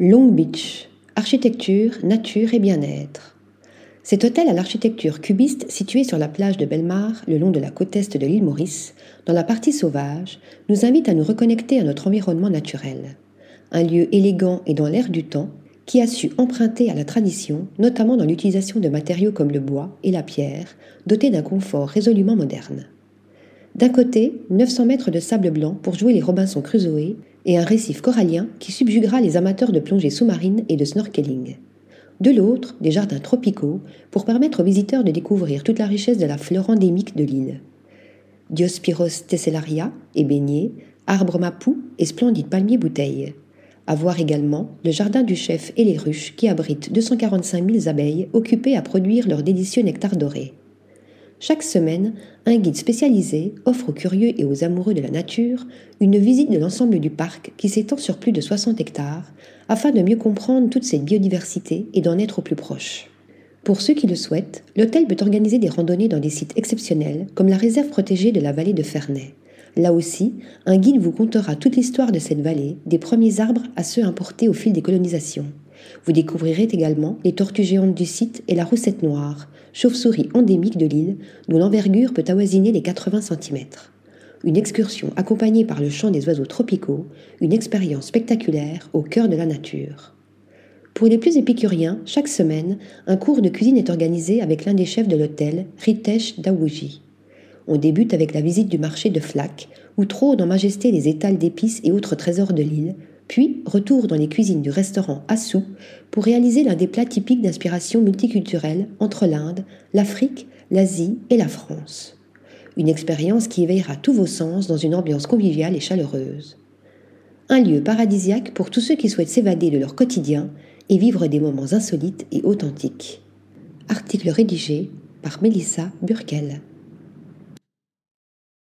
Long Beach, architecture, nature et bien-être. Cet hôtel à l'architecture cubiste situé sur la plage de Belmar, le long de la côte est de l'île Maurice, dans la partie sauvage, nous invite à nous reconnecter à notre environnement naturel. Un lieu élégant et dans l'air du temps, qui a su emprunter à la tradition, notamment dans l'utilisation de matériaux comme le bois et la pierre, dotés d'un confort résolument moderne. D'un côté, 900 mètres de sable blanc pour jouer les Robinson Crusoe et un récif corallien qui subjuguera les amateurs de plongée sous-marine et de snorkeling. De l'autre, des jardins tropicaux pour permettre aux visiteurs de découvrir toute la richesse de la flore endémique de l'île. Diospyros tessellaria baignets, arbres mapou et splendides palmiers bouteilles. À voir également le jardin du chef et les ruches qui abritent 245 000 abeilles occupées à produire leur délicieux nectar doré. Chaque semaine, un guide spécialisé offre aux curieux et aux amoureux de la nature une visite de l'ensemble du parc qui s'étend sur plus de 60 hectares afin de mieux comprendre toute cette biodiversité et d'en être au plus proche. Pour ceux qui le souhaitent, l'hôtel peut organiser des randonnées dans des sites exceptionnels comme la réserve protégée de la vallée de Ferney. Là aussi, un guide vous contera toute l'histoire de cette vallée, des premiers arbres à ceux importés au fil des colonisations. Vous découvrirez également les tortues géantes du site et la roussette noire, chauve-souris endémique de l'île, dont l'envergure peut avoisiner les 80 cm. Une excursion accompagnée par le chant des oiseaux tropicaux, une expérience spectaculaire au cœur de la nature. Pour les plus épicuriens, chaque semaine, un cours de cuisine est organisé avec l'un des chefs de l'hôtel, Ritesh Dawuji. On débute avec la visite du marché de Flac, où trônent en majesté les étals d'épices et autres trésors de l'île, puis retour dans les cuisines du restaurant Assou pour réaliser l'un des plats typiques d'inspiration multiculturelle entre l'Inde, l'Afrique, l'Asie et la France. Une expérience qui éveillera tous vos sens dans une ambiance conviviale et chaleureuse. Un lieu paradisiaque pour tous ceux qui souhaitent s'évader de leur quotidien et vivre des moments insolites et authentiques. Article rédigé par Mélissa Burkel.